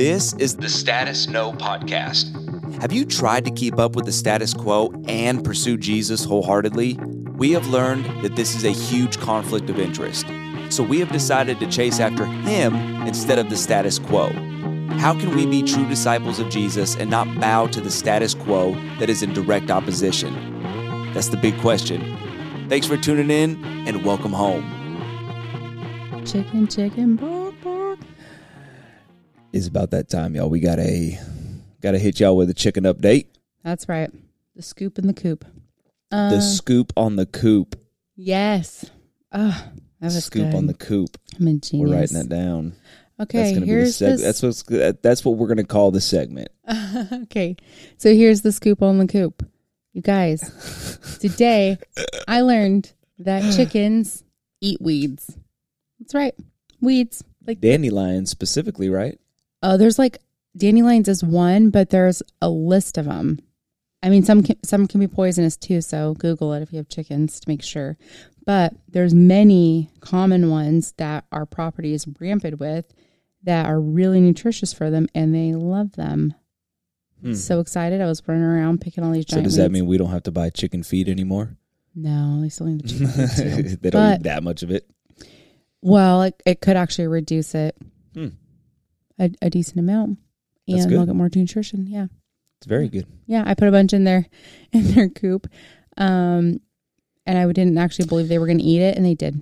This is the Status No Podcast. Have you tried to keep up with the status quo and pursue Jesus wholeheartedly? We have learned that this is a huge conflict of interest. So we have decided to chase after Him instead of the status quo. How can we be true disciples of Jesus and not bow to the status quo that is in direct opposition? That's the big question. Thanks for tuning in and welcome home. Chicken, chicken, pork, pork. It's about that time, y'all. We got a got to hit y'all with a chicken update. That's right. The scoop and the coop. Uh, the scoop on the coop. yes. Oh, that was Scoop good. on the coop. I'm a genius. We're writing that down. Okay, that's here's the seg- this. That's what's that's what we're gonna call the segment. okay, so here's the scoop on the coop. You guys, today I learned that chickens eat weeds. That's right, weeds. Like dandelions specifically, right? Oh, there's like dandelions is one, but there's a list of them. I mean, some can, some can be poisonous too. So Google it if you have chickens to make sure. But there's many common ones that our property is rampant with that are really nutritious for them, and they love them. Hmm. So excited! I was running around picking all these So giant. does that weeds. mean we don't have to buy chicken feed anymore? no? They still need the chicken. feed, they don't But- eat that much of it. well, it, it could actually reduce it. A, a decent amount, That's and good. they'll get more nutrition. Yeah. It's very good. Yeah, I put a bunch in their in their coop, um, and I didn't actually believe they were going to eat it, and they did.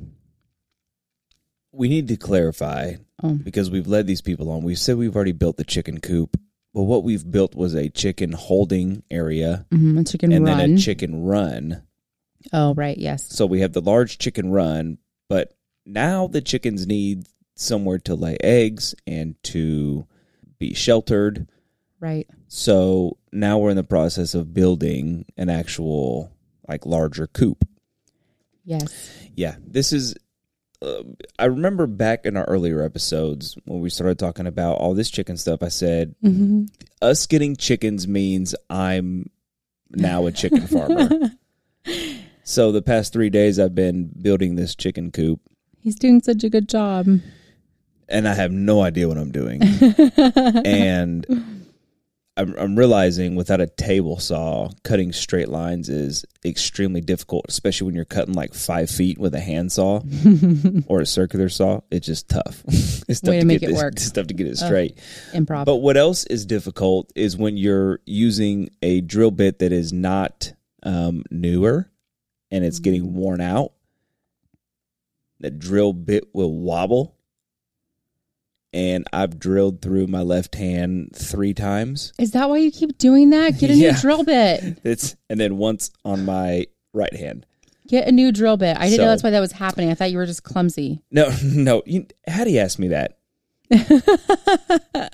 We need to clarify Oh, because we've led these people on. We've said we've already built the chicken coop, but what we've built was a chicken holding area mm-hmm, a chicken and run. then a chicken run. oh, right, yes, So we have the large chicken run, but now the chickens need somewhere to lay eggs and to be sheltered. right. So now we're in the process of building an actual like larger coop. Yes, Yeah, this is. Uh, I remember back in our earlier episodes when we started talking about all this chicken stuff. I said mm-hmm. us getting chickens means I'm now a chicken farmer. so the past three days I've been building this chicken coop, he's doing such a good job. And I have no idea what I'm doing. and I'm, I'm realizing without a table saw, cutting straight lines is extremely difficult, especially when you're cutting like five feet with a handsaw or a circular saw. It's just tough. it's tough Way to make get it this, work. It's tough to get it straight. Improv. But what else is difficult is when you're using a drill bit that is not um, newer and it's getting worn out. The drill bit will wobble. And I've drilled through my left hand three times. Is that why you keep doing that? Get a Yeah. new drill bit. It's and then once on my right hand. Get a new drill bit. I didn't know that's why that was happening. I thought you were just clumsy. No, no. You, how do you ask me that?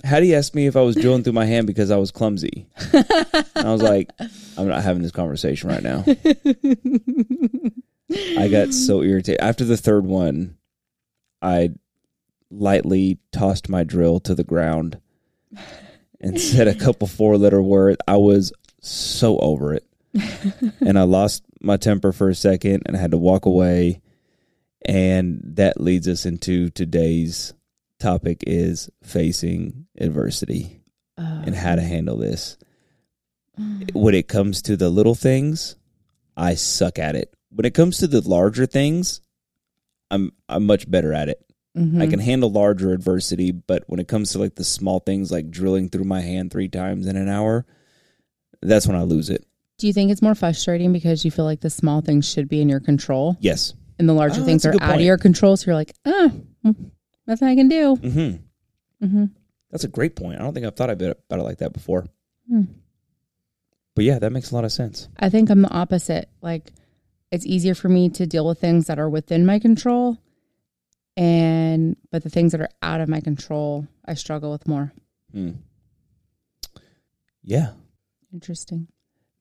how do you ask me if I was drilling through my hand because I was clumsy? I was like, I'm not having this conversation right now. I got so irritated. After the third one, I lightly tossed my drill to the ground and said a couple four letter words. I was so over it. and I lost my temper for a second and I had to walk away. And that leads us into today's topic is facing adversity Uh, and how to handle this. When it comes to the little things, I suck at it. When it comes to the larger things, I'm I'm much better at it. Mhm. I can handle larger adversity, but when it comes to like the small things like drilling through my hand 3 times in an hour, that's when I lose it. Do you think it's more frustrating because you feel like the small things should be in your control Yes. and the larger Oh, things are out of your control? So you're like, ah, mm, nothing I can do. Mhm. hmm That's a great point. I don't think I've thought about it, like that before. Hmm. But yeah, that makes a lot of sense. I think I'm the opposite. Like, it's easier for me to deal with things that are within my control, and but the things that are out of my control, I struggle with more. Hmm. Yeah. Interesting.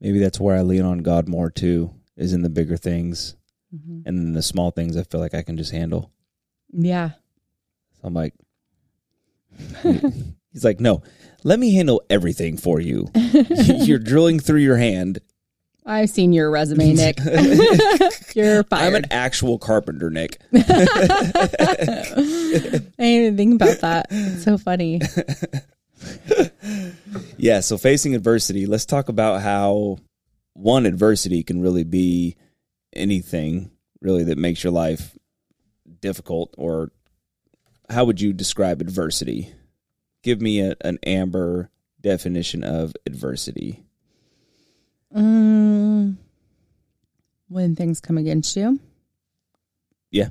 Maybe that's where I lean on God more too, is in the bigger things. hmm And then the small things I feel like I can just handle. Yeah. So I'm like, he's like, no, let me handle everything for you. You're drilling through your hand. I've seen your resume, Nick. You're fired. I'm an actual carpenter, Nick. I didn't even think about that. It's so funny. Yeah, so facing adversity, let's talk about how one adversity can really be anything really that makes your life difficult or how would you describe adversity? Give me a, an amber definition of adversity. Mm, when things come against you. Yeah.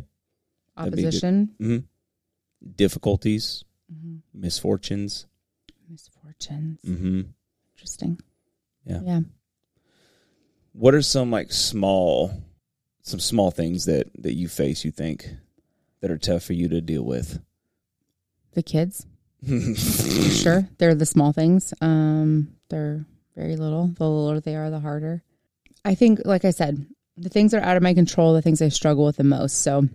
That'd be good. Opposition. hmm Difficulties, Mhm. misfortunes. Misfortunes. hmm Interesting. Yeah. Yeah. What are some like small, some small things that that you face? You think that are tough for you to deal with? The kids. Sure. They're the small things. Um, they're very little. The littler they are, the harder. I think, like I said, the things that are out of my control, the things I struggle with the most. So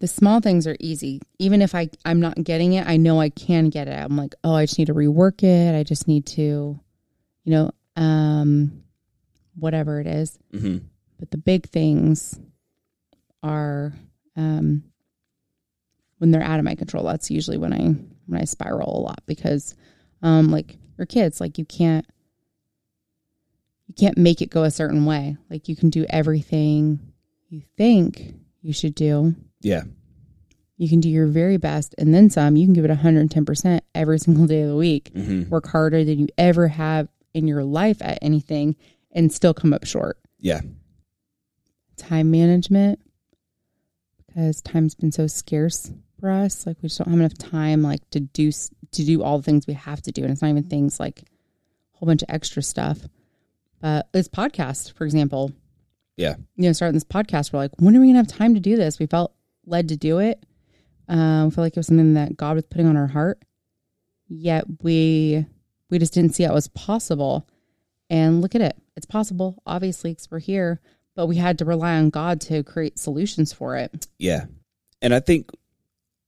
the small things are easy. Even if I, I'm not getting it, I know I can get it. I'm like, oh, I just need to rework it. I just need to, you know, um, whatever it is. hmm But the big things are um, when they're out of my control. That's usually when I when I spiral a lot because, um, like your kids, like you can't you can't make it go a certain way. Like you can do everything you think you should do. Yeah. You can do your very best and then some. You can give it 110% every single day of the week. hmm Work harder than you ever have in your life at anything and still come up short. Yeah. time management because time's been so scarce for us like we just don't have enough time like to do to do all the things we have to do and it's not even things like a whole bunch of extra stuff but this podcast for example Yeah. you know starting this podcast we're like when are we gonna have time to do this we felt led to do it um, we feel like it was something that god was putting on our heart yet we we just didn't see how it was possible and look at it it's possible obviously because we're here but we had to rely on God to create solutions for it. Yeah. And I think,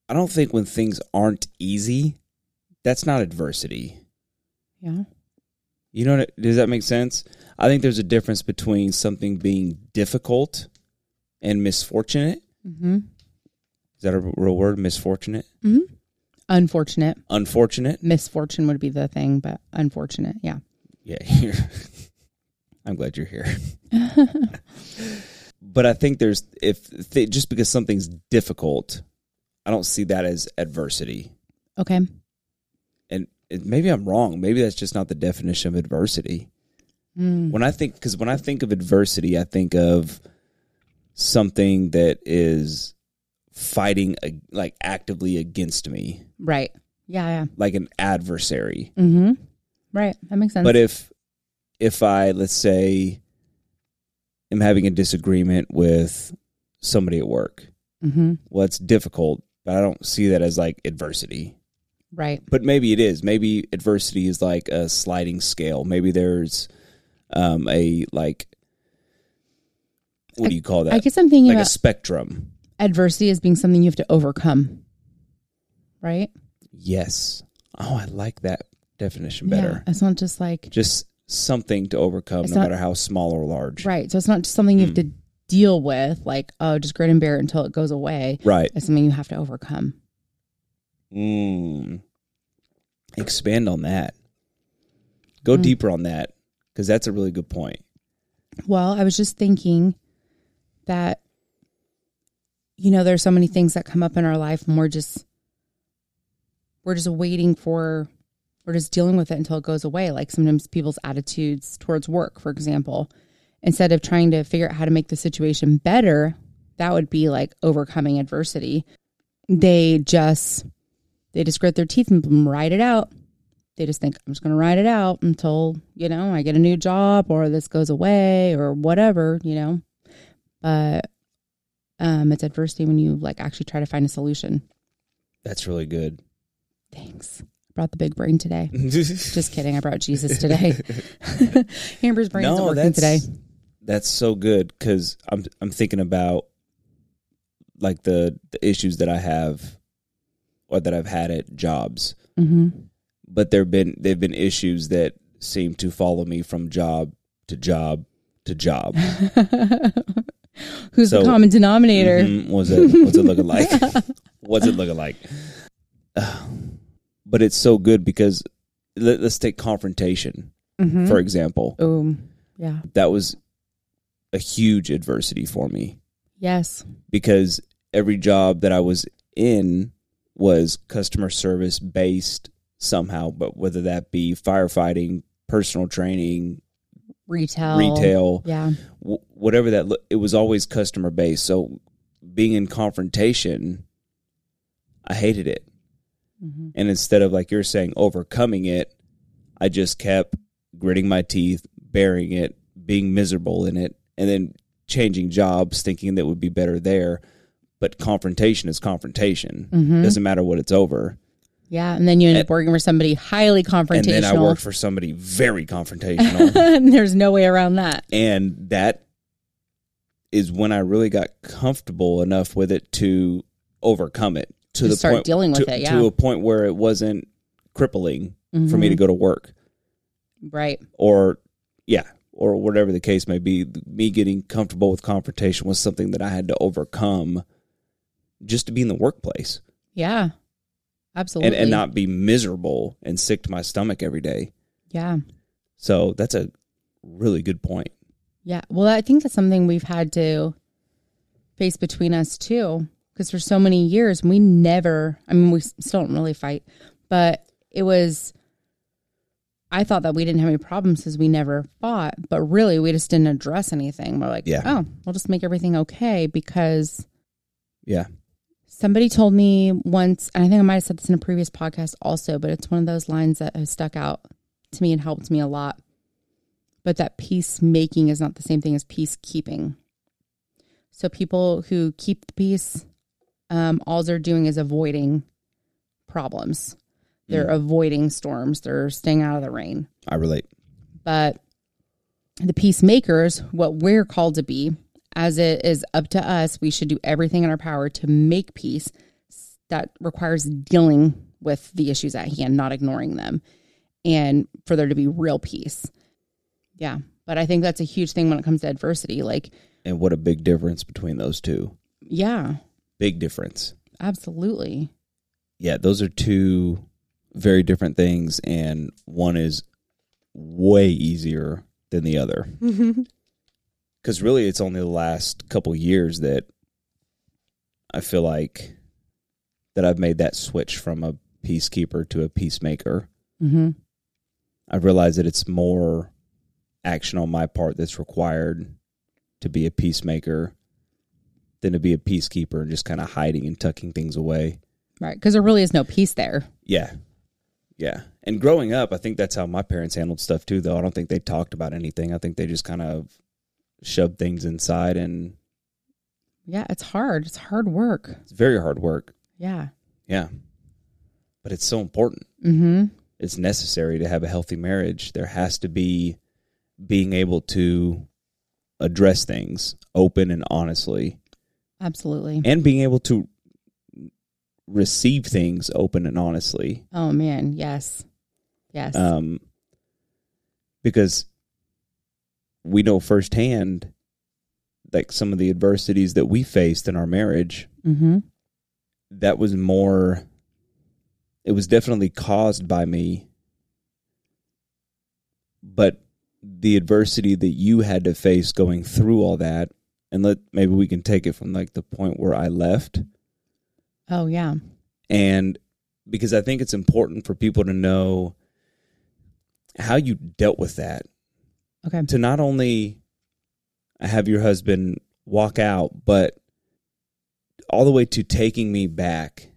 I don't think when things aren't easy, that's not adversity. Yeah. You know, what, does that make sense? I think there's a difference between something being difficult and misfortunate. Mm-hmm. Is that a real word? Misfortunate? Mm-hmm. Unfortunate. Unfortunate? Misfortune would be the thing, but unfortunate. Yeah. Yeah. I'm glad you're here. but I think there's, if th- just because something's difficult, I don't see that as adversity. Okay. And it, maybe I'm wrong. Maybe that's just not the definition of adversity. Mm. When I think, because when I think of adversity, I think of something that is fighting like actively against me, Right. Yeah. like an adversary. Mm-hmm. Right. That makes sense. But if if I let's say am having a disagreement with somebody at work, mm-hmm. well, it's difficult, but I don't see that as like adversity. Right. But maybe it is. Maybe adversity is like a sliding scale. Maybe there's um, a like what do you call that? I guess I'm thinking like a spectrum. adversity as being something you have to overcome. Right. Yes. Oh, I like that definition better. Yeah. It's not just like, Just something to overcome, It's no not- matter how small or large. right. So it's not just something you have Mm. to deal with, like, oh, just grin and bear it until it goes away. Right. It's something you have to overcome. Mm. Expand on that. Go Mm. deeper on that because that's a really good point. Well, I was just thinking that, you know, there's so many things that come up in our life and we're just, we're just waiting for, we're just dealing with it until it goes away. Like sometimes people's attitudes towards work, for example, instead of trying to figure out how to make the situation better, that would be like overcoming adversity. They just, they just grit their teeth and ride it out they just think I'm just going to ride it out until, you know, I get a new job or this goes away or whatever, you know. But um it's adversity when you like actually try to find a solution. That's really good. Thanks. Brought the big brain today. Just kidding. I brought Jesus today. Amber's brain isn't working today. That's so good because I'm I'm thinking about like the the issues that I have or that I've had at jobs, hmm but there've been they've been issues that seem to follow me from job to job to job. Who's So- the common denominator? Mhm. What's it what's it looking like? what's it looking like? but it's so good because let, us take confrontation Mhm. for example. Oh, yeah. That was a huge adversity for me Yes. because every job that I was in was customer service based somehow, but whether that be firefighting, personal training, Retail. retail, Yeah. w- whatever that lo- it was always customer based. So being in confrontation, I hated it. Mhm. And instead of like you're saying overcoming it, I just kept gritting my teeth, bearing it, being miserable in it, and then changing jobs thinking that would be better there. But confrontation is confrontation. Mhm. Doesn't matter what it's over. Yeah. And then you end up working for somebody highly confrontational. And then I worked for somebody very confrontational. and there's no way around that. and that is when I really got comfortable enough with it to overcome it to To the start point dealing with to, it, yeah. to a point where it wasn't crippling for me to Mhm. go to work Right. or yeah or whatever the case may be me getting comfortable with confrontation was something that I had to overcome just to be in the workplace Yeah. Absolutely. and, and not be miserable and sick to my stomach every day Yeah. so that's a really good point Yeah. Well, I think that's something we've had to face between us too. Because for so many years, we never, I mean, we still don't really fight, but it was, I thought that we didn't have any problems because we never fought, but really we just didn't address anything. We're like, Yeah. oh, we'll just make everything okay because yeah somebody told me once, and I think I might have said this in a previous podcast also, but it's one of those lines that has stuck out to me and helped me a lot. But that peacemaking is not the same thing as peacekeeping. So people who keep the peace, um, all they're doing is avoiding problems. They're mm. avoiding storms. They're staying out of the rain. I relate But the peacemakers, what we're called to be, as it is up to us, we should do everything in our power to make peace. That requires dealing with the issues at hand, not ignoring them, and for there to be real peace. Yeah. But I think that's a huge thing when it comes to adversity. Like, and what a big difference between those two yeah, big difference absolutely. yeah those are two very different things and one is way easier than the other because really it's only the last couple years that i feel like that i've made that switch from a peacekeeper to a peacemaker hmm I realize that it's more action on my part that's required to be a peacemaker than to be a peacekeeper and just kind of hiding and tucking things away Right. Because there really is no peace there. Yeah. Yeah. And growing up, I think that's how my parents handled stuff too, though. I don't think they talked about anything. I think they just kind of shoved things inside and Yeah. It's hard. It's hard work. it's very hard work. Yeah. Yeah. But it's so important. Mm-hmm. It's necessary to have a healthy marriage. There has to be being able to address things open and honestly Absolutely. and being able to receive things open and honestly. Oh man, yes. Yes. um, because we know firsthand like some of the adversities that we faced in our marriage mm-hmm. that was more it was definitely caused by me but the adversity that you had to face going through all that and let maybe we can take it from like the point where I left Oh yeah. and because I think it's important for people to know how you dealt with that Okay. to not only have your husband walk out, but all the way to taking me back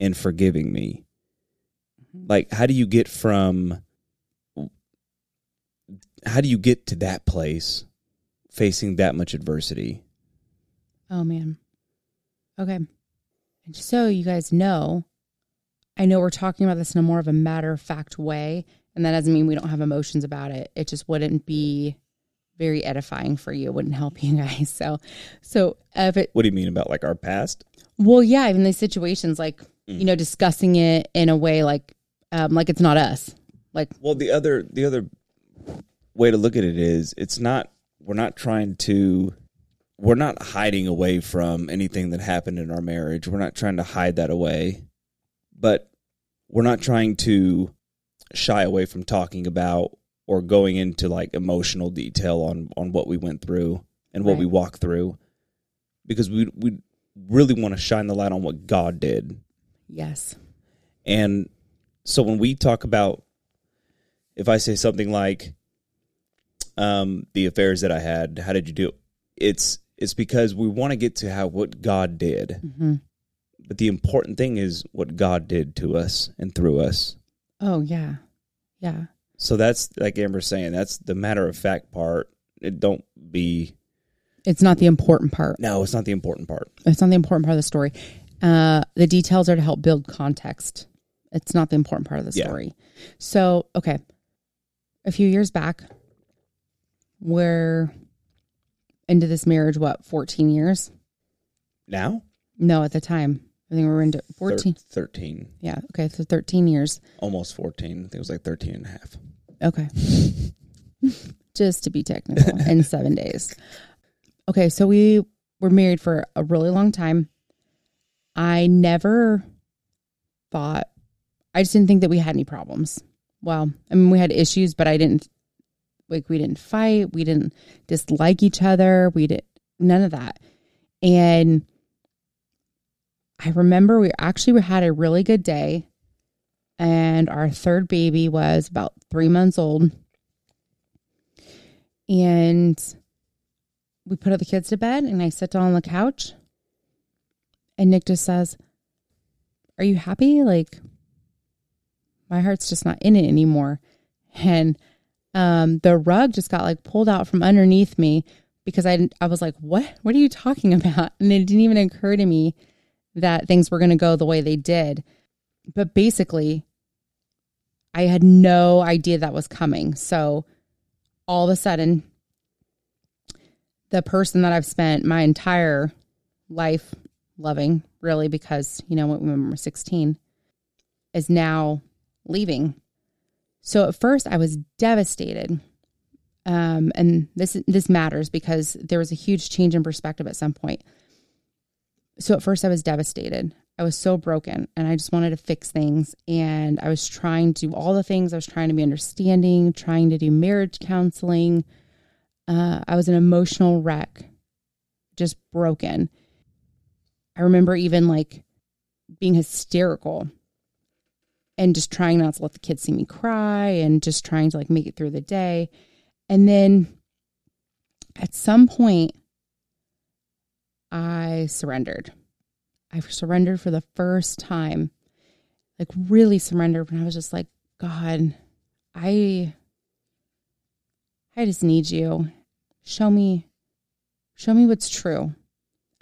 and forgiving me. Mm-hmm. Like, how do you get from, how do you get to that place facing that much adversity? Oh man. Okay. And just so you guys know, I know we're talking about this in a more of a matter of fact way, and that doesn't mean we don't have emotions about it. It just wouldn't be very edifying for you. It wouldn't help you guys. So, so if it, What do you mean about like our past? well, yeah, in these situations, like you know, discussing it in a way like, um, like it's not us. Like, Well, the other the other way to look at it is it's not we're not trying to we're not hiding away from anything that happened in our marriage. We're not trying to hide that away. But we're not trying to shy away from talking about or going into like emotional detail on on what we went through and what Right. we walked through because we we really want to shine the light on what God did. Yes. And so when we talk about if I say something like um the affairs that I had, how did you do? It's it's because we want to get to how what God did. hmm But the important thing is what God did to us and through us. Oh, yeah. Yeah. So that's like Amber's saying, that's the matter of fact part. It don't be It's not the important part. no, it's not the important part. It's not the important part of the story. Uh, the details are to help build context. It's not the important part of the Yeah. story. So, okay. A few years back, we're into this marriage, what, 14 years? Now? No, at the time. I think we were into Thir- 14. 13. Yeah. Okay. So 13 years. Almost 14. I think it was like 13 and a half. Okay. Just to be technical, in seven days. Okay, so we were married for a really long time. I never thought, I just didn't think that we had any problems. Well, I mean, we had issues, but I didn't, like, we didn't fight. We didn't dislike each other. We did none of that. And I remember we actually had a really good day and our third baby was about three months old. And we put the kids to bed, and I sit down on the couch, and Nick just says, Are you happy? Like, my heart's just not in it anymore. And um, the rug just got like pulled out from underneath me because I, I was like, What? What are you talking about? And it didn't even occur to me that things were going to go the way they did. But basically, I had no idea that was coming. So all of a sudden, the person that I've spent my entire life loving, really, because, you know, when we were 16, is now leaving. So at first, I was devastated. Um, and this this matters because there was a huge change in perspective at some point. So at first, I was devastated. I was so broken and I just wanted to fix things. And I was trying to do all the things. I was trying to be understanding, trying to do marriage counseling. Uh, I was an emotional wreck, just broken. I remember even like being hysterical and just trying not to let the kids see me cry and just trying to like make it through the day. And then at some point, I surrendered. I surrendered for the first time, like really surrendered when I was just like, God, I I just need you. Show me show me what's true.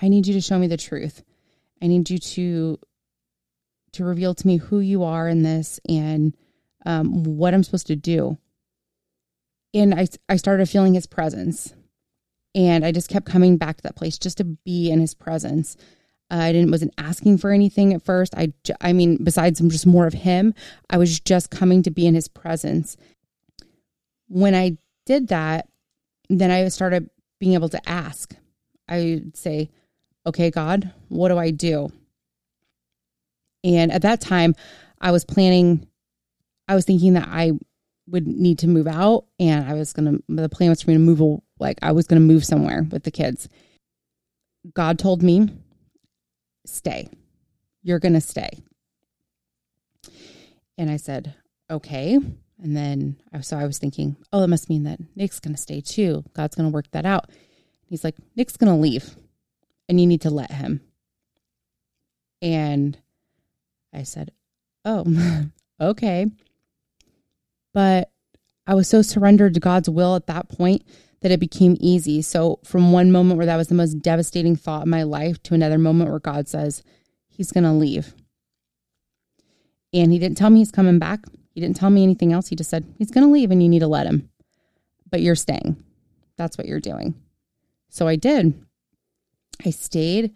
I need you to show me the truth. I need you to to reveal to me who you are in this and um, what I'm supposed to do. And I I started feeling his presence. And I just kept coming back to that place just to be in his presence. Uh, I didn't wasn't asking for anything at first. I I mean besides just more of him, I was just coming to be in his presence. When I did that, then I started being able to ask. I would say, "Okay, God, what do I do?" And at that time, I was planning I was thinking that I would need to move out and I was going to the plan was for me to move like I was going to move somewhere with the kids. God told me, "Stay. You're going to stay." And I said, "Okay." And then I so I was thinking, "Oh, that must mean that Nick's going to stay too. God's going to work that out." He's like, "Nick's going to leave and you need to let him." And I said, "Oh, okay." But I was so surrendered to God's will at that point that it became easy. So, from one moment where that was the most devastating thought in my life to another moment where God says, He's going to leave. And He didn't tell me He's coming back. He didn't tell me anything else. He just said, He's going to leave and you need to let Him. But you're staying. That's what you're doing. So, I did. I stayed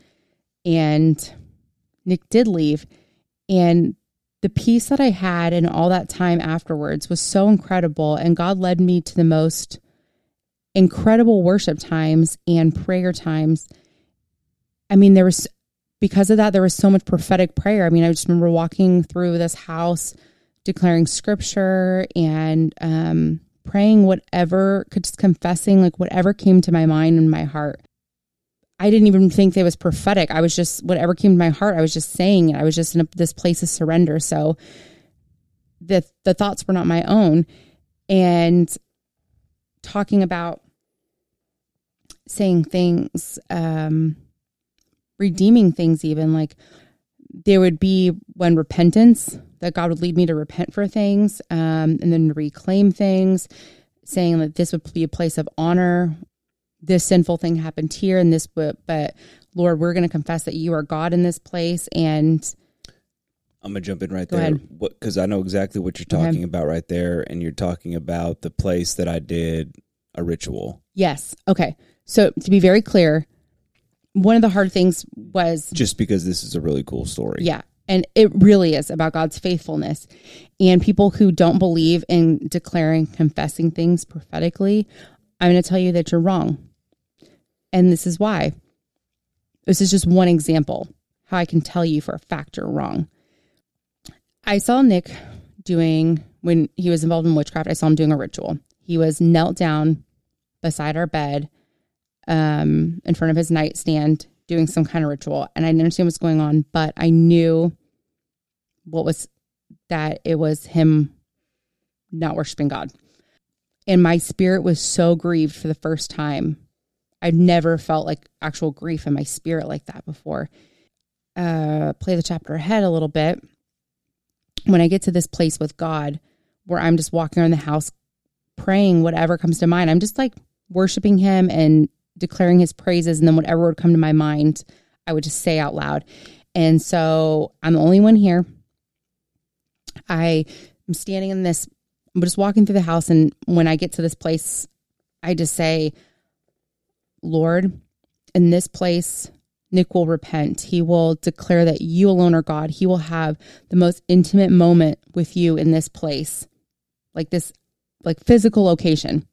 and Nick did leave. And the peace that I had and all that time afterwards was so incredible. And God led me to the most incredible worship times and prayer times. I mean, there was, because of that, there was so much prophetic prayer. I mean, I just remember walking through this house declaring scripture and um, praying whatever, could just confessing like whatever came to my mind and my heart. I didn't even think it was prophetic. I was just whatever came to my heart. I was just saying it. I was just in a, this place of surrender. So the the thoughts were not my own, and talking about saying things, um, redeeming things, even like there would be when repentance that God would lead me to repent for things, um, and then reclaim things, saying that this would be a place of honor. This sinful thing happened here, and this, but, but Lord, we're going to confess that you are God in this place, and I'm gonna jump in right Go there because I know exactly what you're Okay. talking about right there, and you're talking about the place that I did a ritual. yes, okay. So to be very clear, one of the hard things was Just because this is a really cool story. Yeah. And it really is about God's faithfulness. And people who don't believe in declaring, confessing things prophetically, I'm going to tell you that you're wrong. And this is why. This is just one example how I can tell you for a fact you're wrong. I saw Nick doing, when he was involved in witchcraft, I saw him doing a ritual. He was knelt down beside our bed um, in front of his nightstand doing some kind of ritual. And I didn't understand what's going on, but I knew what was that it was him not worshiping God. And my spirit was so grieved for the first time. I'd never felt like actual grief in my spirit like that before. Uh, play the chapter ahead a little bit. When I get to this place with God where I'm just walking around the house praying whatever comes to mind, I'm just like worshiping Him and declaring His praises. And then whatever would come to my mind, I would just say out loud. And so I'm the only one here. I am standing in this, I'm just walking through the house. And when I get to this place, I just say, Lord, in this place, Nick will repent. He will declare that you alone are God. He will have the most intimate moment with you in this place, like this, like physical location.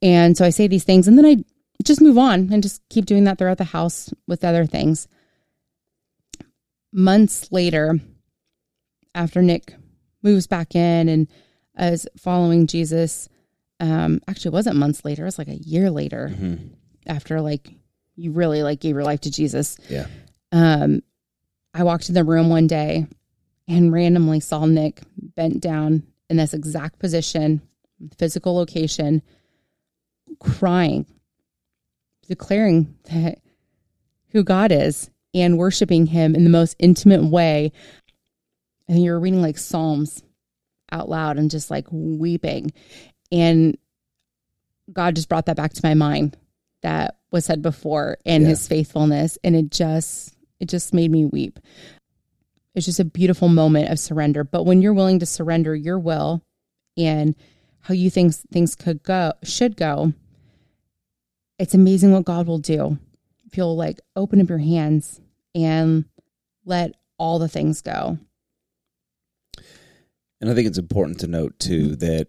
And so I say these things and then I just move on and just keep doing that throughout the house with other things. Months later, after Nick moves back in and is following Jesus, um, actually, it wasn't months later, it was like a year later Mhm. After like you really like gave your life to Jesus. Yeah. Um, I walked in the room one day and randomly saw Nick bent down in this exact position, physical location, crying, declaring that who God is and worshiping Him in the most intimate way. And you were reading like Psalms out loud and just like weeping. And God just brought that back to my mind that was said before and Yeah. his faithfulness. And it just, it just made me weep. It's just a beautiful moment of surrender. But when you're willing to surrender your will and how you think things could go, should go, it's amazing what God will do. If you'll like open up your hands and let all the things go. And I think it's important to note too that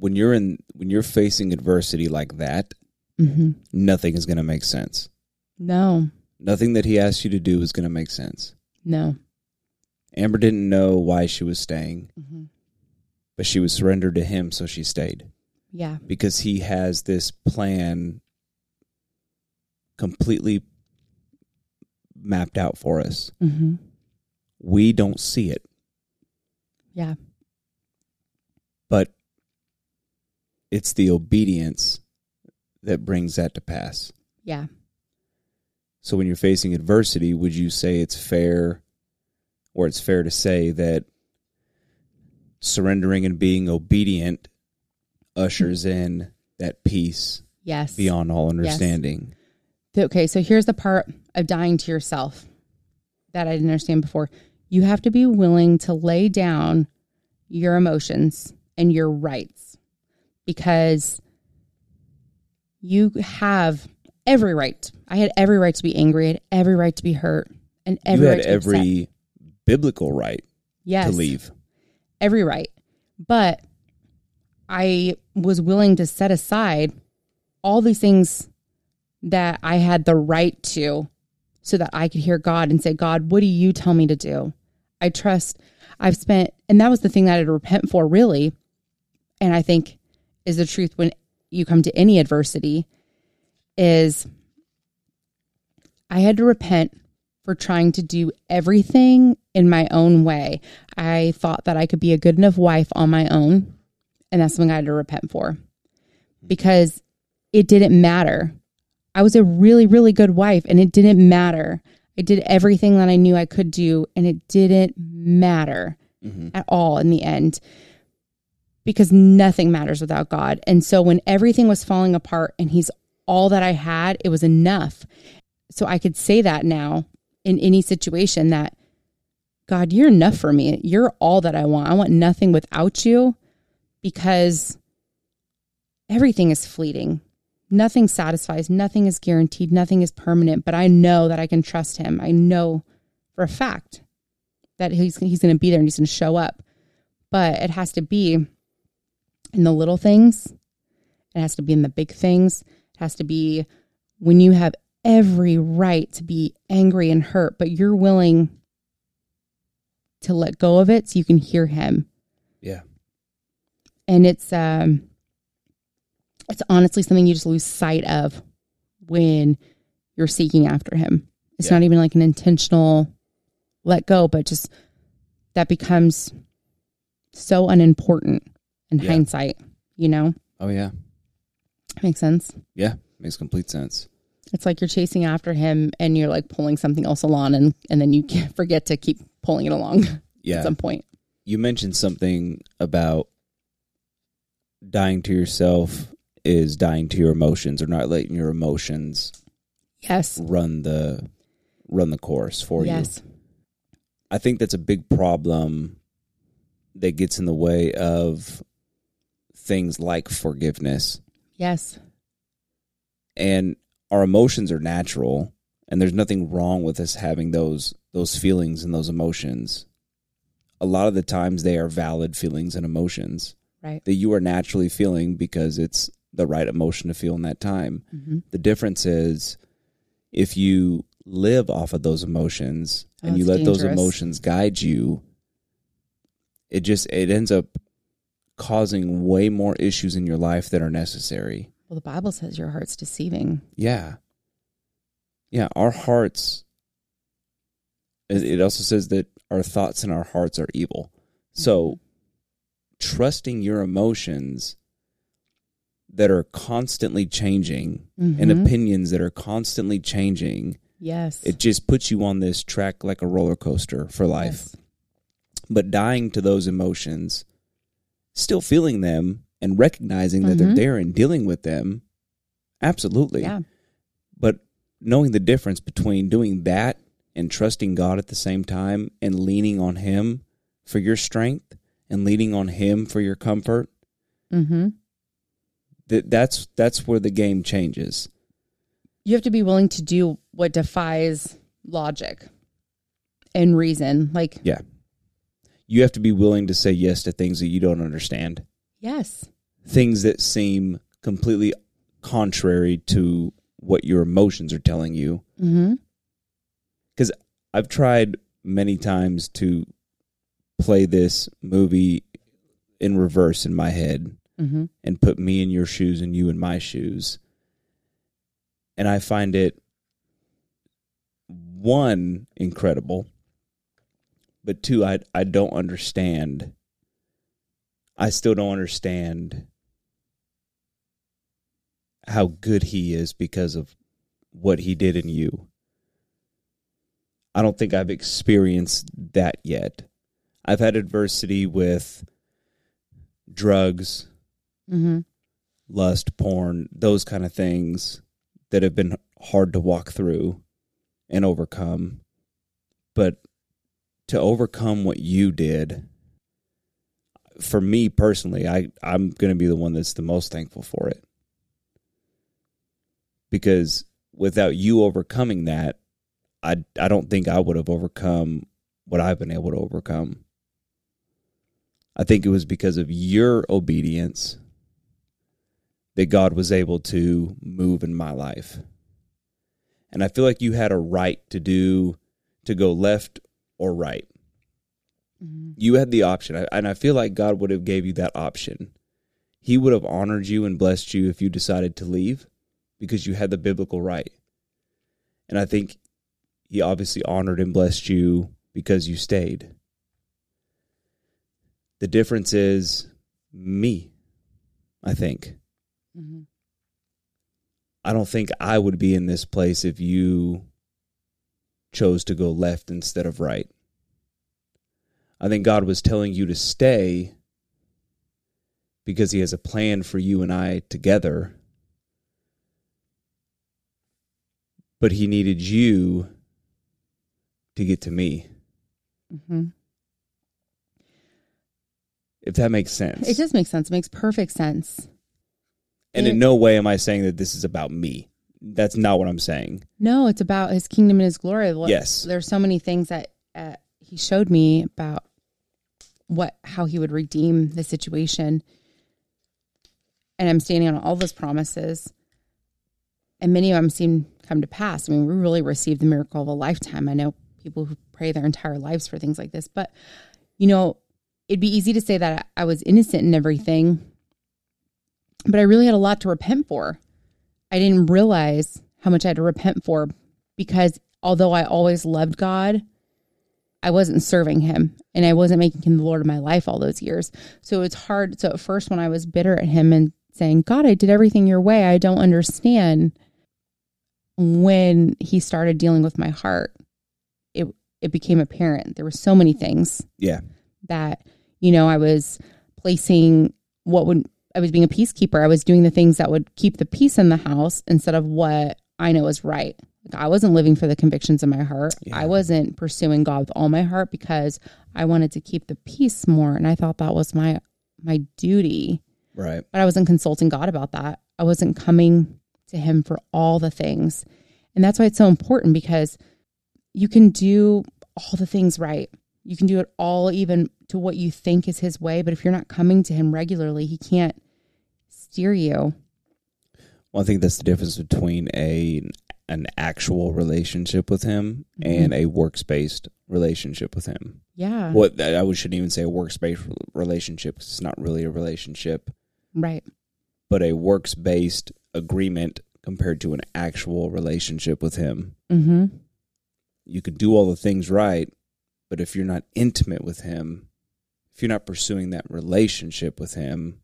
when you're in when you're facing adversity like that, hmm nothing is going to make sense. No, Nothing that he asked you to do is going to make sense. no. Amber didn't know why she was staying, hmm but she was surrendered to him, so she stayed Yeah. because he has this plan completely mapped out for us. hmm We don't see it, Yeah. but it's the obedience that brings that to pass. Yeah. So when you're facing adversity, would you say it's fair or it's fair to say that surrendering and being obedient ushers in that peace Yes. beyond all understanding? Okay, so here's the part of dying to yourself that I didn't understand before. You have to be willing to lay down your emotions and your rights because you have every right. I had every right to be angry, I had every right to be hurt, and every you right had to be upset. every biblical right yes, to leave. every right. But I was willing to set aside all these things that I had the right to so that I could hear God and say, God, what do you tell me to do? I trust. I've spent, and that was the thing that I had to repent for, really. And I think is the truth when you come to any adversity is I had to repent for trying to do everything in my own way. I thought that I could be a good enough wife on my own. And that's something I had to repent for because it didn't matter. I was a really, really good wife and it didn't matter. I did everything that I knew I could do and it didn't matter mm-hmm. at all in the end because nothing matters without God. And so when everything was falling apart and He's all that I had, it was enough. So I could say that now in any situation that God, you're enough for me. You're all that I want. I want nothing without you because everything is fleeting. Nothing satisfies, nothing is guaranteed, nothing is permanent, but I know that I can trust him. I know for a fact that he's he's going to be there and he's going to show up. But it has to be in the little things. It has to be in the big things. It has to be when you have every right to be angry and hurt, but you're willing to let go of it so you can hear him. Yeah. And it's um it's honestly something you just lose sight of when you're seeking after him. It's yeah. not even like an intentional let go, but just that becomes so unimportant in yeah. hindsight, you know? Oh yeah. Makes sense. Yeah, makes complete sense. It's like you're chasing after him and you're like pulling something else along and, and then you forget to keep pulling it along yeah. at some point. You mentioned something about dying to yourself is dying to your emotions or not letting your emotions yes run the run the course for yes. you. I think that's a big problem that gets in the way of things like forgiveness. Yes. And our emotions are natural and there's nothing wrong with us having those those feelings and those emotions a lot of the times they are valid feelings and emotions right that you are naturally feeling because it's the right emotion to feel in that time mm-hmm. the difference is if you live off of those emotions oh, and you let dangerous. those emotions guide you it just it ends up causing way more issues in your life that are necessary well, the Bible says your heart's deceiving. Yeah. Yeah, our hearts it also says that our thoughts and our hearts are evil. So mm-hmm. trusting your emotions that are constantly changing mm-hmm. and opinions that are constantly changing. Yes. It just puts you on this track like a roller coaster for life. Yes. But dying to those emotions, still feeling them and recognizing that mm-hmm. they're there and dealing with them, absolutely. Yeah. But knowing the difference between doing that and trusting God at the same time and leaning on Him for your strength and leaning on Him for your comfort. Mm-hmm. That that's that's where the game changes. You have to be willing to do what defies logic and reason. Like yeah, you have to be willing to say yes to things that you don't understand. Yes. Things that seem completely contrary to what your emotions are telling you. Because mm-hmm. I've tried many times to play this movie in reverse in my head mm-hmm. and put me in your shoes and you in my shoes. And I find it one incredible, but two, I I don't understand I still don't understand how good he is because of what he did in you. I don't think I've experienced that yet. I've had adversity with drugs, mm-hmm. lust, porn, those kind of things that have been hard to walk through and overcome. But to overcome what you did for me personally, I I'm going to be the one that's the most thankful for it. Because without you overcoming that, I I don't think I would have overcome what I've been able to overcome. I think it was because of your obedience that God was able to move in my life. And I feel like you had a right to do to go left or right. Mhm. You had the option, I- and I feel like God would have gave you that option. He would have honored you and blessed you if you decided to leave because you had the biblical right. And I think he obviously honored and blessed you because you stayed. The difference is me, I think. Mhm. I don't think I would be in this place if you chose to go left instead of right. I think God was telling you to stay because He has a plan for you and I together. But He needed you to get to me, Mhm. if that makes sense. It does make sense. It makes perfect sense. and in no way am I saying that this is about me. That's not what I'm saying. No, it's about his kingdom and his glory. What- Yes. There's so many things that uh, he showed me about what how he would redeem the situation. And I'm standing on all those promises. And many of them seem to come to pass. I mean, we really received the miracle of a lifetime. I know people who pray their entire lives for things like this, but you know, it'd be easy to say that I was innocent in everything, but I really had a lot to repent for. I didn't realize how much I had to repent for because although I always loved God, I wasn't serving him and I wasn't making him the Lord of my life all those years. So it's hard. So at first, when I was bitter at him and saying, God, I did everything your way, I don't understand. When he started dealing with my heart, it it became apparent. There were so many things Yeah. that you know I was placing what would I was being a peacekeeper. I was doing the things that would keep the peace in the house instead of what I know is right. Like I wasn't living for the convictions in my heart. Yeah. I wasn't pursuing God with all my heart because I wanted to keep the peace more and I thought that was my my duty. Right. But I wasn't consulting God about that. I wasn't coming to him for all the things. And that's why it's so important because you can do all the things right. You can do it all even to what you think is his way, but if you're not coming to him regularly, he can't steer you. Well, I think that's the difference between a an actual relationship with him Mhm. and a works based relationship with him. Yeah. What I shouldn't even say a works based relationship cause it's not really a relationship, Right. but a works based agreement compared to an actual relationship with him. Mm-hmm. You could do all the things right, but if you're not intimate with him, if you're not pursuing that relationship with him,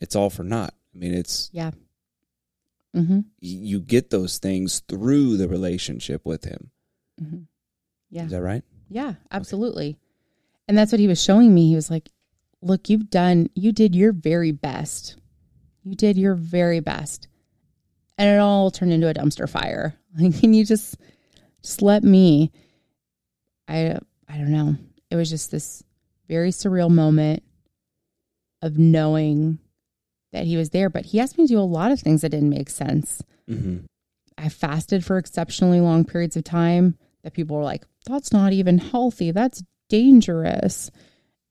it's all for naught. I mean, it's Yeah. Mm-hmm. you get those things through the relationship with him. Mm-hmm. Yeah. Is that right? Yeah, absolutely. And that's what he was showing me. He was like, Look, you've done, you did your very best. You did your very best. And it all turned into a dumpster fire. Like, can you just, just let me? I, I don't know. It was just this very surreal moment of knowing that he was there. But he asked me to do a lot of things that didn't make sense. Mm-hmm. I fasted for exceptionally long periods of time that people were like, that's not even healthy. That's dangerous.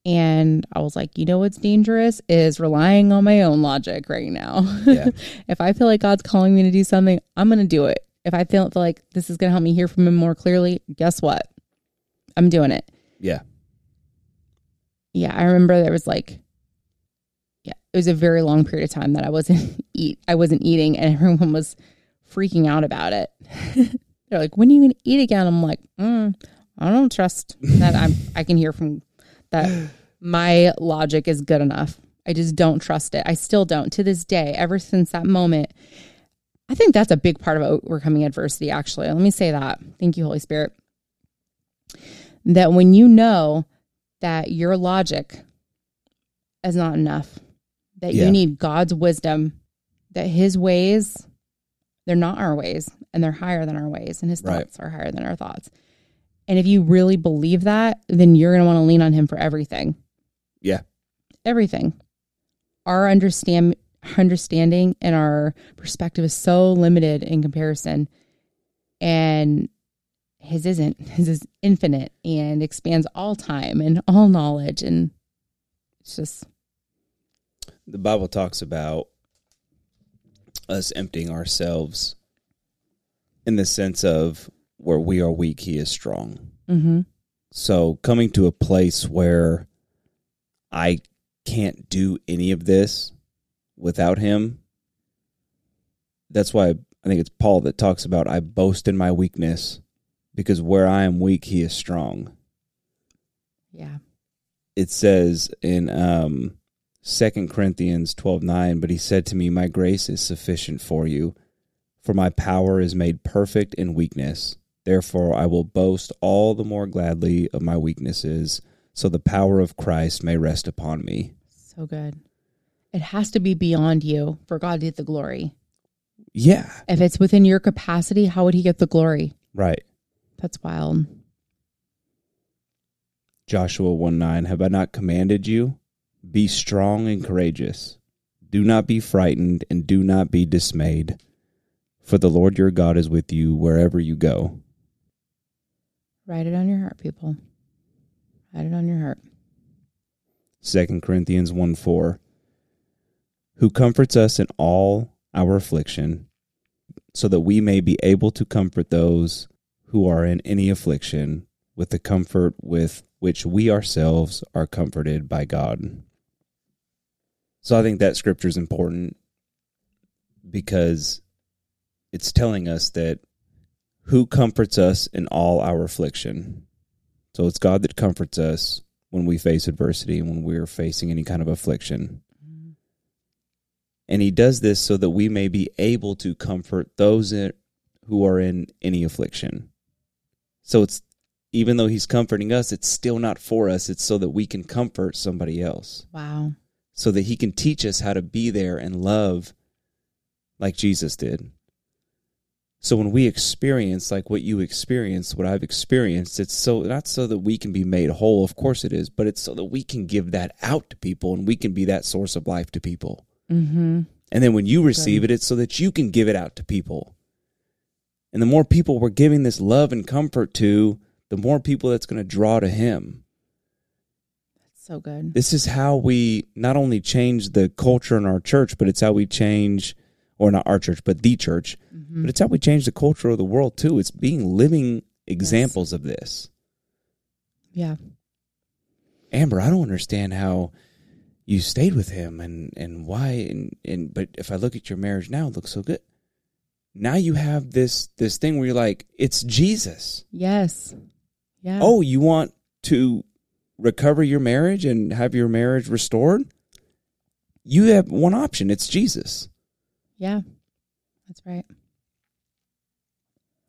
And I was like, you know what's dangerous is relying on my own logic right now. Yeah. if I feel like God's calling me to do something, I'm going to do it. If I feel, feel like this is going to help me hear from him more clearly, guess what? I'm doing it. Yeah. Yeah, I remember there was like, yeah, it was a very long period of time that I wasn't eat. I wasn't eating, and everyone was freaking out about it. They're like, "When are you going to eat again?" I'm like, mm, "I don't trust that I'm. I can hear from that. My logic is good enough. I just don't trust it. I still don't to this day. Ever since that moment, I think that's a big part of overcoming adversity. Actually, let me say that. Thank you, Holy Spirit. That when you know that your logic is not enough, that Yeah. you need God's wisdom, that his ways, they're not our ways and they're higher than our ways, and his Right. thoughts are higher than our thoughts. And if you really believe that, then you're going to want to lean on him for everything. Yeah. Everything. Our understand understanding and our perspective is so limited in comparison. And his isn't. His is infinite and expands all time and all knowledge. And it's just, The Bible talks about us emptying ourselves in the sense of where we are weak, he is strong. mm-hmm. So coming to a place where I can't do any of this without him, that's why I think it's Paul that talks about I boast in my weakness because where I am weak, he is strong. Yeah. It says in um, 2 Corinthians 12 9, but he said to me, My grace is sufficient for you, for my power is made perfect in weakness. Therefore, I will boast all the more gladly of my weaknesses, so the power of Christ may rest upon me. So good. It has to be beyond you for God to get the glory. Yeah. If it's within your capacity, how would he get the glory? Right. That's wild. Joshua 1 9, have I not commanded you? Be strong and courageous. Do not be frightened and do not be dismayed, for the Lord your God is with you wherever you go. Write it on your heart, people. Write it on your heart. 2 Corinthians 1 4, who comforts us in all our affliction, so that we may be able to comfort those who are in any affliction with the comfort with which we ourselves are comforted by God. So I think that scripture is important because it's telling us that who comforts us in all our affliction. So it's God that comforts us when we face adversity and when we're facing any kind of affliction. And he does this so that we may be able to comfort those who are in any affliction. So it's even though he's comforting us, it's still not for us. It's so that we can comfort somebody else. Wow. So that he can teach us how to be there and love like Jesus did. So when we experience like what you experienced, what I've experienced, it's so not so that we can be made whole, of course it is, but it's so that we can give that out to people and we can be that source of life to people. Mm-hmm. And then when you receive it, it's so that you can give it out to people. And the more people we're giving this love and comfort to, the more people that's going to draw to Him. That's so good. This is how we not only change the culture in our church, but it's how we change, or not our church, but the church, Mm-hmm. but it's how we change the culture of the world too. It's being living examples of this. Yeah. Amber, I don't understand how you stayed with him and and why and and but if I look at your marriage now, it looks so good. Now you have this this thing where you're like, it's Jesus. Yes. Yeah. Oh, you want to recover your marriage and have your marriage restored? You have one option, it's Jesus. Yeah. That's right.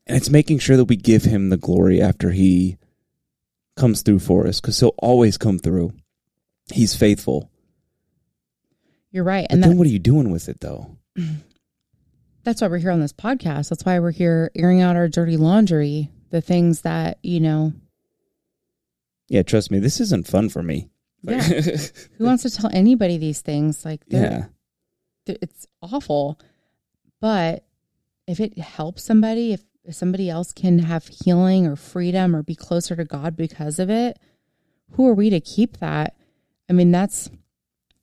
And it's making sure that we give him the glory after he comes through for us because he'll always come through. He's faithful. You're right. But And then that, what are you doing with it though? that's why we're here on this podcast. That's why we're here airing out our dirty laundry, the things that, you know, Yeah, trust me, this isn't fun for me. Yeah. who wants to tell anybody these things? Like, they're- yeah. th- it's awful. But if it helps somebody, if, if somebody else can have healing or freedom or be closer to God because of it, who are we to keep that? I mean, that's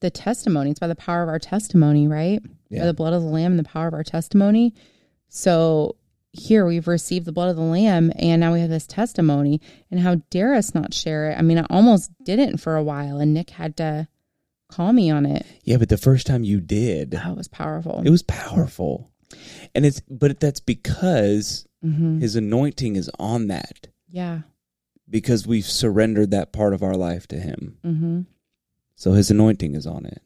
the testimony. It's by the power of our testimony, right? By the blood of the Lamb and the power of our testimony. So here we've received the blood of the Lamb and now we have this testimony. And how dare us not share it? I mean, I almost didn't for a while and Nick had to call me on it. Yeah, but the first time you did, Oh, it was powerful. it was powerful. And it's but that's because hmm his anointing is on that Yeah. because we've surrendered that part of our life to him. Mm-hmm. So his anointing is on it.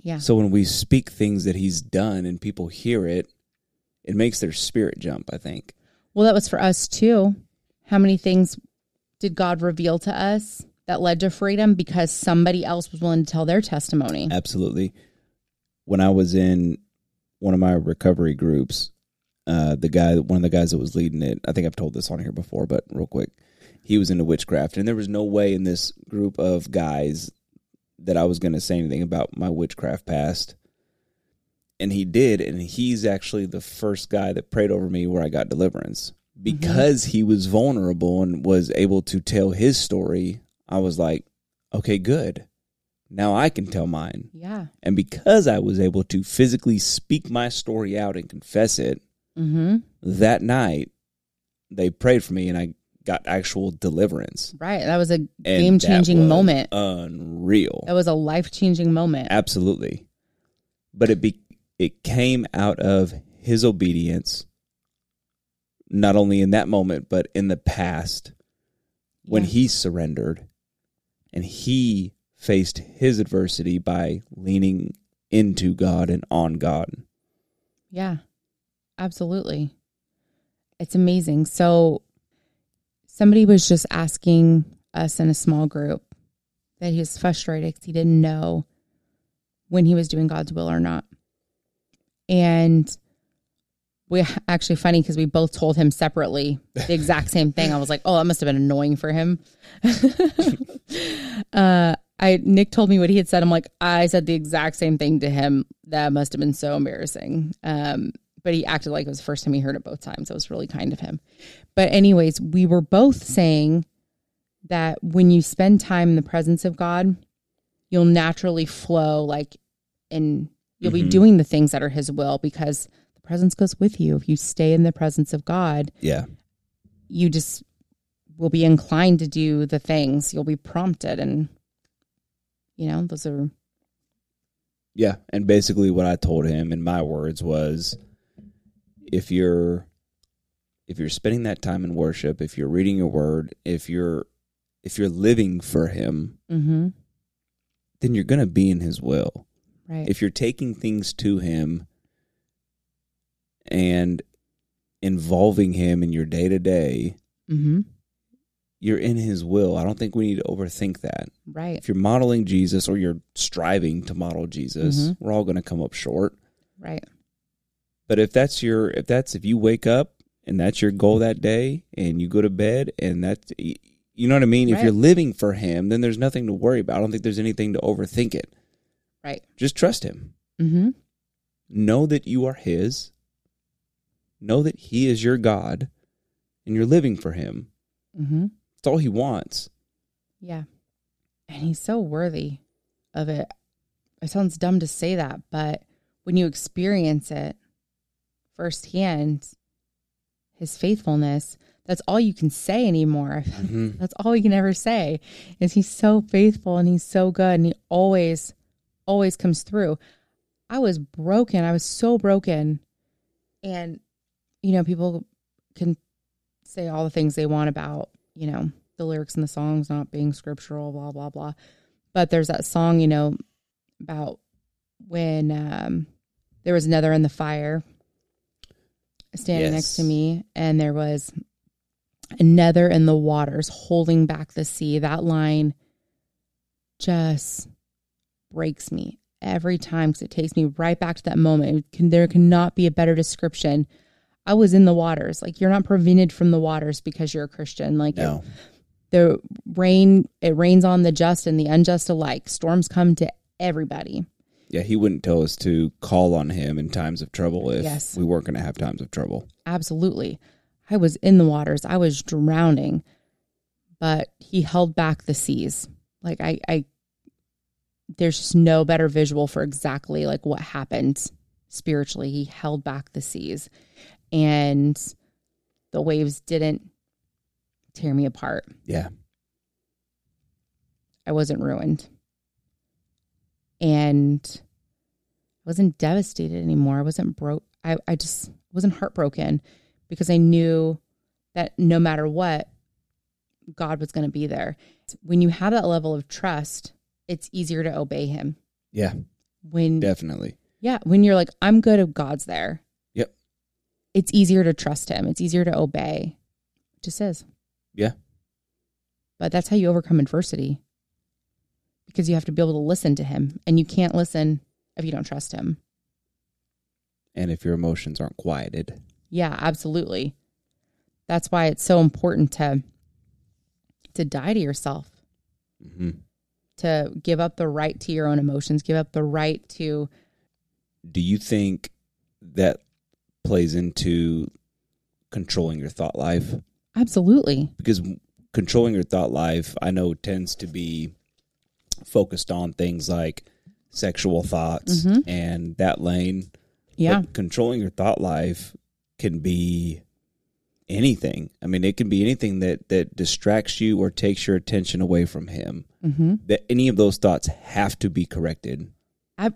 Yeah. So when we speak things that he's done and people hear it, it makes their spirit jump, I think. Well, that was for us too. How many things did God reveal to us that led to freedom because somebody else was willing to tell their testimony? Absolutely. When I was in one of my recovery groups, uh, the guy, one of the guys that was leading it, I think I've told this on here before, but real quick, he was into witchcraft, and there was no way in this group of guys that I was going to say anything about my witchcraft past. And he did, and he's actually the first guy that prayed over me where I got deliverance because he was vulnerable and was able to tell his story. I was like, okay, good. Now I can tell mine. Yeah. And because I was able to physically speak my story out and confess it, Mm-hmm. that night they prayed for me and I got actual deliverance. Right. That was a game changing moment. Unreal. That was a life changing moment. Absolutely. But it be it came out of his obedience not only in that moment but in the past when Yeah. he surrendered and he faced his adversity by leaning into God and on God. Yeah, absolutely. It's amazing. So, somebody was just asking us in a small group that he was frustrated because he didn't know when he was doing God's will or not. And we actually funny because we both told him separately the exact same thing. I was like, oh, that must have been annoying for him. uh, I Nick told me what he had said. I'm like, I said the exact same thing to him. That must have been so embarrassing. Um, but he acted like it was the first time he heard it both times. It was really kind of him. But anyways, we were both saying that when you spend time in the presence of God, you'll naturally flow like and you'll be Mhm. doing the things that are his will because the presence goes with you. If you stay in the presence of God, Yeah. you just will be inclined to do the things. You'll be prompted and you know, those are Yeah, and basically what I told him in my words was if you're if you're spending that time in worship, if you're reading your word, if you're if you're living for him, mm-hmm, then you're going to be in his will. right. If you're taking things to him and involving him in your day-to-day, mm-hmm, you're in his will. I don't think we need to overthink that. right. If you're modeling Jesus or you're striving to model Jesus, Mhm. we're all going to come up short. Right. But if that's your if that's if you wake up and that's your goal that day and you go to bed and that's you know what I mean? If you're living for him, then there's nothing to worry about. I don't think there's anything to overthink it. Right. Just trust him. Mm-hmm. Know that you are his. Know that he is your God and you're living for him. Mm-hmm. That's all he wants. Yeah. And he's so worthy of it. It sounds dumb to say that, but when you experience it firsthand, his faithfulness, that's all you can say anymore. Mhm. That's all we can ever say is he's so faithful and he's so good and he always, always comes through. I was broken. I was so broken. And, you know, people can say all the things they want about, you know, the lyrics and the songs not being scriptural, blah, blah, blah. But there's that song, you know, about when um, there was another in the fire standing next to me, and there was another in the waters holding back the sea. That line just breaks me every time because it takes me right back to that moment. Can, there cannot be a better description. I was in the waters. Like you're not prevented from the waters because you're a Christian. Like it- No. the rain, it rains on the just and the unjust alike. Storms come to everybody. Yeah, he wouldn't tell us to call on him in times of trouble if Yes. we weren't going to have times of trouble. Absolutely. I was in the waters. I was drowning, but he held back the seas. Like I, I there's just no better visual for exactly like what happened spiritually. He held back the seas and the waves didn't tear me apart. Yeah. I wasn't ruined. And I wasn't devastated anymore. I wasn't broke. I, I just wasn't heartbroken because I knew that no matter what, God was going to be there. When you have that level of trust, it's easier to obey Him. Yeah, When definitely. yeah, when you're like, I'm good if God's there. Yep. It's easier to trust Him. It's easier to obey. It just is. Yeah. But that's how you overcome adversity. Because you have to be able to listen to Him, and you can't listen if you don't trust Him. And if your emotions aren't quieted. Yeah, absolutely. That's why it's so important to to die to yourself, hmm to give up the right to your own emotions, give up the right to Do you think that plays into controlling your thought life? absolutely. Because controlling your thought life, I know, tends to be focused on things like sexual thoughts Mhm. and that lane. Yeah. But controlling your thought life can be anything. I mean, it can be anything that that distracts you or takes your attention away from him. Mm-hmm. That any of those thoughts have to be corrected.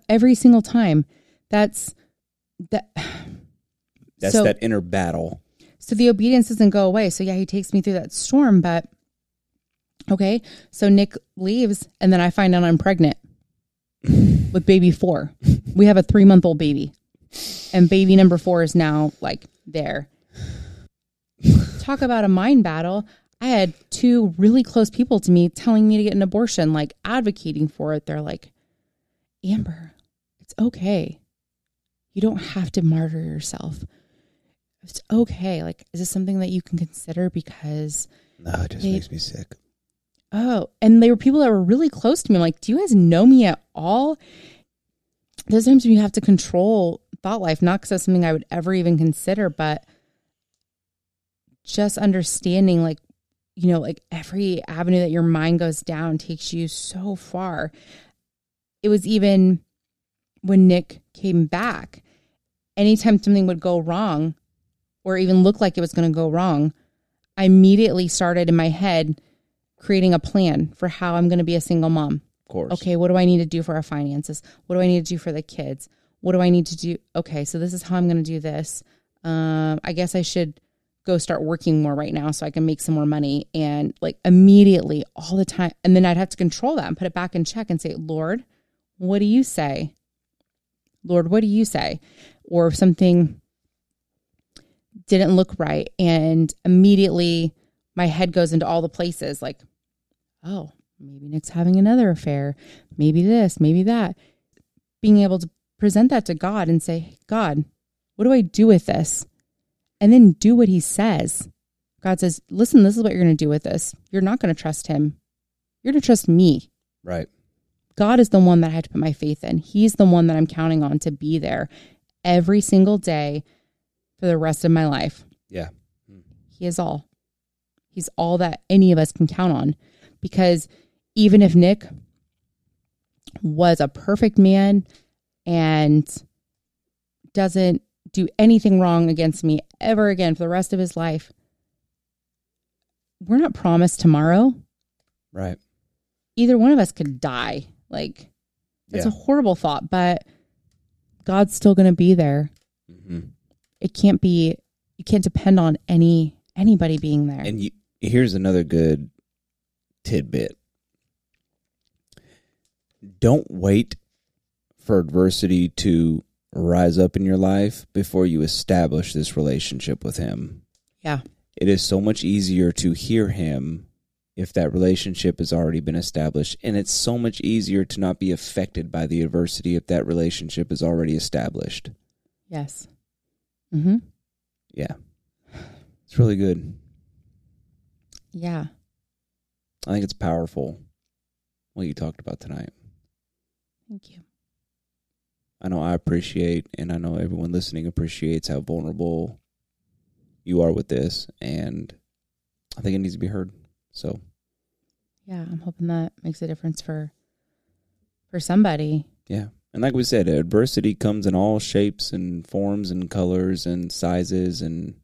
Every single time. That's that. That's so, that inner battle. So the obedience doesn't go away. So yeah, he takes me through that storm, but okay. So Nick leaves, and then I find out I'm pregnant with baby four. We have a three month old baby, and baby number four is now like there. Talk about a mind battle. I had two really close people to me telling me to get an abortion, like advocating for it. They're like, Amber, it's okay. You don't have to martyr yourself. It's okay. Like, is this something that you can consider? Because no, it just they, makes me sick. Oh, and they were people that were really close to me. I'm like, do you guys know me at all? There's times when you have to control thought life, not because that's something I would ever even consider, but just understanding like you know like every avenue that your mind goes down takes you so far it was even when nick came back anytime something would go wrong or even look like it was going to go wrong i immediately started in my head creating a plan for how i'm going to be a single mom of course okay what do i need to do for our finances what do i need to do for the kids what do i need to do okay so this is how i'm going to do this um, i guess i should go start working more right now so I can make some more money. And like immediately, all the time. And then I'd have to control that and put it back in check and say, Lord, what do you say? Lord, what do you say? Or if something didn't look right. And immediately my head goes into all the places like, oh, maybe Nick's having another affair. Maybe this, maybe that. Being able to present that to God and say, God, what do I do with this? and then do what he says. God says, listen, this is what you're going to do with this. You're not going to trust him. You're going to trust me. Right. God is the one that I have to put my faith in. He's the one that I'm counting on to be there every single day for the rest of my life. Yeah. He is all. He's all that any of us can count on. Because even if Nick was a perfect man and doesn't do anything wrong against me ever again for the rest of his life. We're not promised tomorrow. Right. Either one of us could die. Like, it's yeah. a horrible thought, but God's still going to be there. Mm-hmm. It can't be, you can't depend on any, anybody being there. And you, here's another good tidbit don't wait for adversity to rise up in your life before you establish this relationship with Him. Yeah. It is so much easier to hear Him if that relationship has already been established. And it's so much easier to not be affected by the adversity if that relationship is already established. Yes. Mm-hmm. Yeah. It's really good. Yeah. I think it's powerful what you talked about tonight. Thank you. I know I appreciate, and I know everyone listening appreciates how vulnerable you are with this, and I think it needs to be heard. So, yeah, I'm hoping that makes a difference for for somebody. Yeah, and like we said, adversity comes in all shapes and forms and colors and sizes, and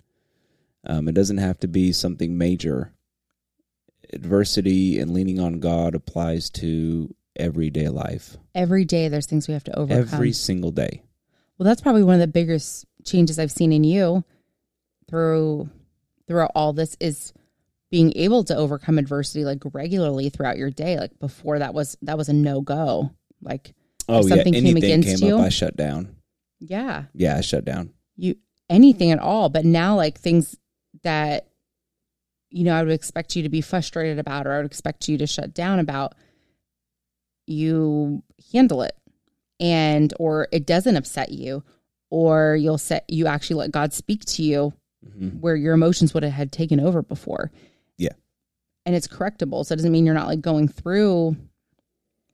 um, it doesn't have to be something major. Adversity and leaning on God applies to everyday life. Every day, there's things we have to overcome. Every single day. Well, that's probably one of the biggest changes I've seen in you through throughout all this is being able to overcome adversity like regularly throughout your day. Like before, that was that was a no go. Like oh something yeah, came against came you, up, I shut down. Yeah, yeah, I shut down. You anything at all, but now like things that you know I would expect you to be frustrated about, or I would expect you to shut down about you handle it and or it doesn't upset you or you'll set you actually let God speak to you mm-hmm. where your emotions would have had taken over before. Yeah. And it's correctable. So it doesn't mean you're not like going through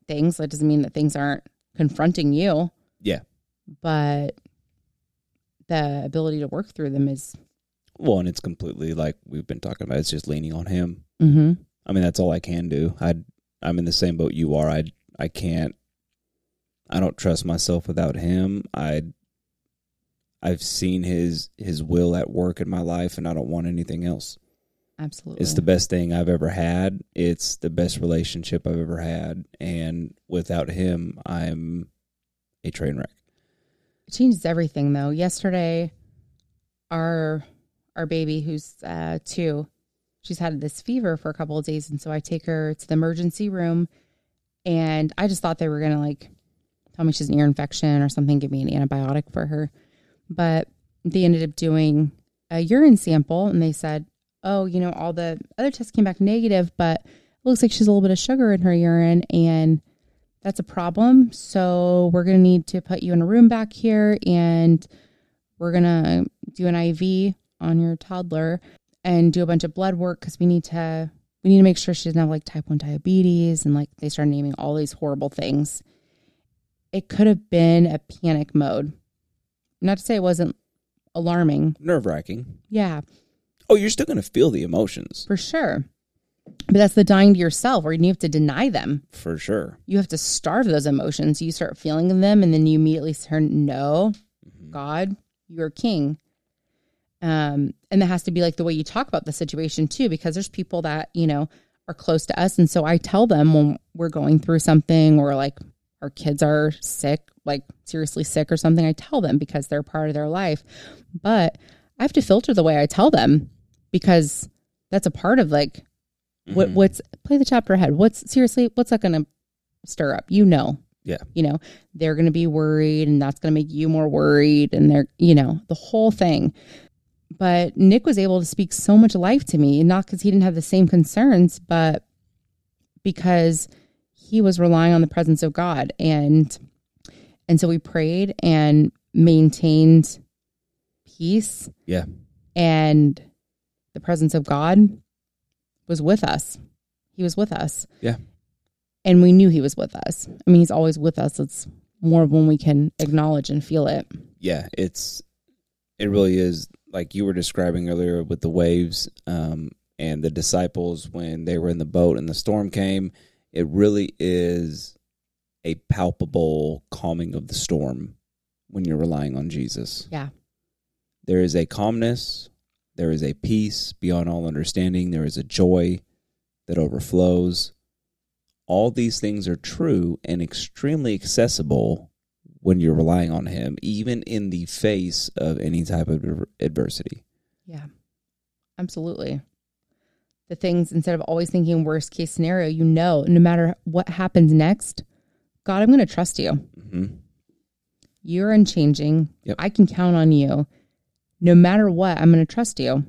things. That doesn't mean that things aren't confronting you. Yeah. But the ability to work through them is well, and it's completely like we've been talking about. It's just leaning on Him. Mm-hmm. I mean, that's all I can do. I I'm in the same boat you are. I I can't I don't trust myself without him. I I've seen his his will at work in my life and I don't want anything else. Absolutely. It's the best thing I've ever had. It's the best relationship I've ever had and without him I'm a train wreck. It changes everything though. Yesterday our our baby who's uh 2 she's had this fever for a couple of days and so I take her to the emergency room and I just thought they were going to like tell me she's an ear infection or something give me an antibiotic for her. But they ended up doing a urine sample and they said, "Oh, you know, all the other tests came back negative, but it looks like she's a little bit of sugar in her urine and that's a problem. So we're going to need to put you in a room back here and we're going to do an IV on your toddler and do a bunch of blood work cuz we need to we need to make sure she doesn't have like type 1 diabetes and like they start naming all these horrible things. It could have been a panic mode. Not to say it wasn't alarming. Nerve wracking. Yeah, Oh, you're still gonna feel the emotions. for sure. But that's the dying to yourself, or you have to deny them. For sure. You have to starve those emotions. You start feeling them, and then you immediately turn, no, mm-hmm. God, you're king. Um, and that has to be like the way you talk about the situation too, because there's people that, you know, are close to us. And so I tell them when we're going through something or like our kids are sick, like seriously sick or something, I tell them because they're part of their life. But I have to filter the way I tell them because that's a part of like what Mhm. what's play the chapter ahead. What's seriously what's that gonna stir up? You know. Yeah. You know, they're gonna be worried and that's gonna make you more worried and they're you know, the whole thing. But Nick was able to speak so much life to me, not because he didn't have the same concerns, but because he was relying on the presence of God. And and so we prayed and maintained peace Yeah. and the presence of God was with us. He was with us. Yeah. And we knew he was with us. I mean, he's always with us. It's more when we can acknowledge and feel it. yeah, it's it really is like you were describing earlier with the waves um, and the disciples when they were in the boat and the storm came. It really is a palpable calming of the storm when you're relying on Jesus. Yeah. There is a calmness, there is a peace beyond all understanding, there is a joy that overflows. All these things are true and extremely accessible when you're relying on him, even in the face of any type of adversity. Yeah. Absolutely. The things, instead of always thinking worst case scenario, you know, no matter what happens next, God, I'm going to trust you. Mm-hmm. You're unchanging. Yep. I can count on you. No matter what, I'm going to trust you.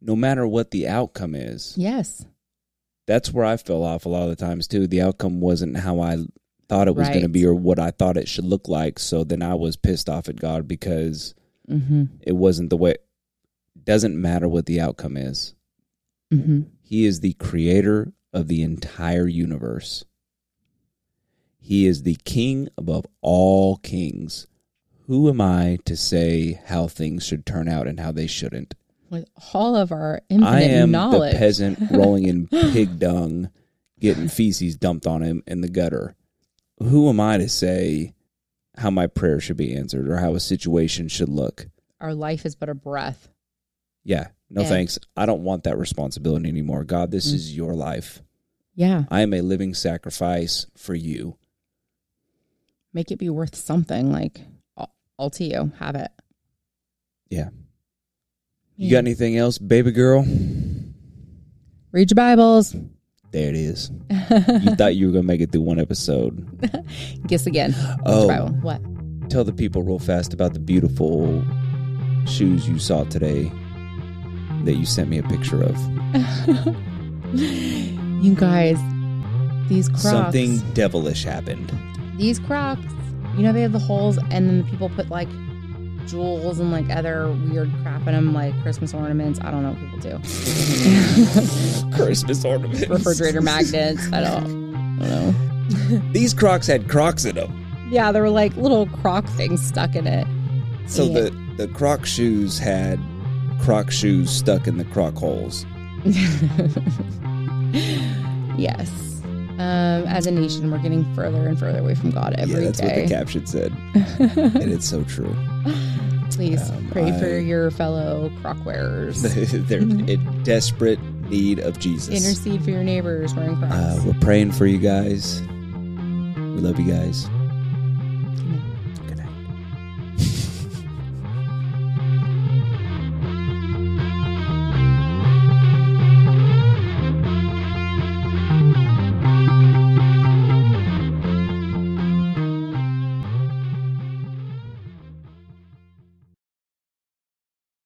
No matter what the outcome is, Yes. that's where I fell off a lot of the times too. The outcome wasn't how I thought it was going to be or what I thought it should look like. So then I was pissed off at God because Mm-hmm. it wasn't the way. Doesn't matter what the outcome is. Mm-hmm. He is the creator of the entire universe. He is the king above all kings. Who am I to say how things should turn out and how they shouldn't? With all of our infinite knowledge, I am knowledge. the peasant rolling in pig dung, getting feces dumped on him in the gutter. Who am I to say how my prayer should be answered or how a situation should look? Our life is but a breath. Yeah, no And- thanks. I don't want that responsibility anymore. God, this Mm. is your life. Yeah. I am a living sacrifice for you. Make it be worth something. Like, all, all to you. Have it. Yeah. You got anything else, baby girl? Read your Bibles. There it is. you thought you were going to make it through one episode. Guess again. Oh. What? Tell the people real fast about the beautiful shoes you saw today that you sent me a picture of. You guys, these Crocs. Something devilish happened. These Crocs. You know they have the holes, and then the people put like jewels and like other weird crap in them, like Christmas ornaments. I don't know what people do. Christmas ornaments. Refrigerator magnets. I don't. I don't know. These Crocs had Crocs in them. Yeah, there were like little Croc things stuck in it. So Yeah. the, the Croc shoes had Croc shoes stuck in the Croc holes. yes. Um, as a nation, we're getting further and further away from God every yeah, day. that's what the caption said. and it's so true. Please Um, pray for your fellow croc wearers. They're in desperate need of Jesus. Intercede for your neighbors wearing Crocs. Uh, we're praying for you guys. We love you guys.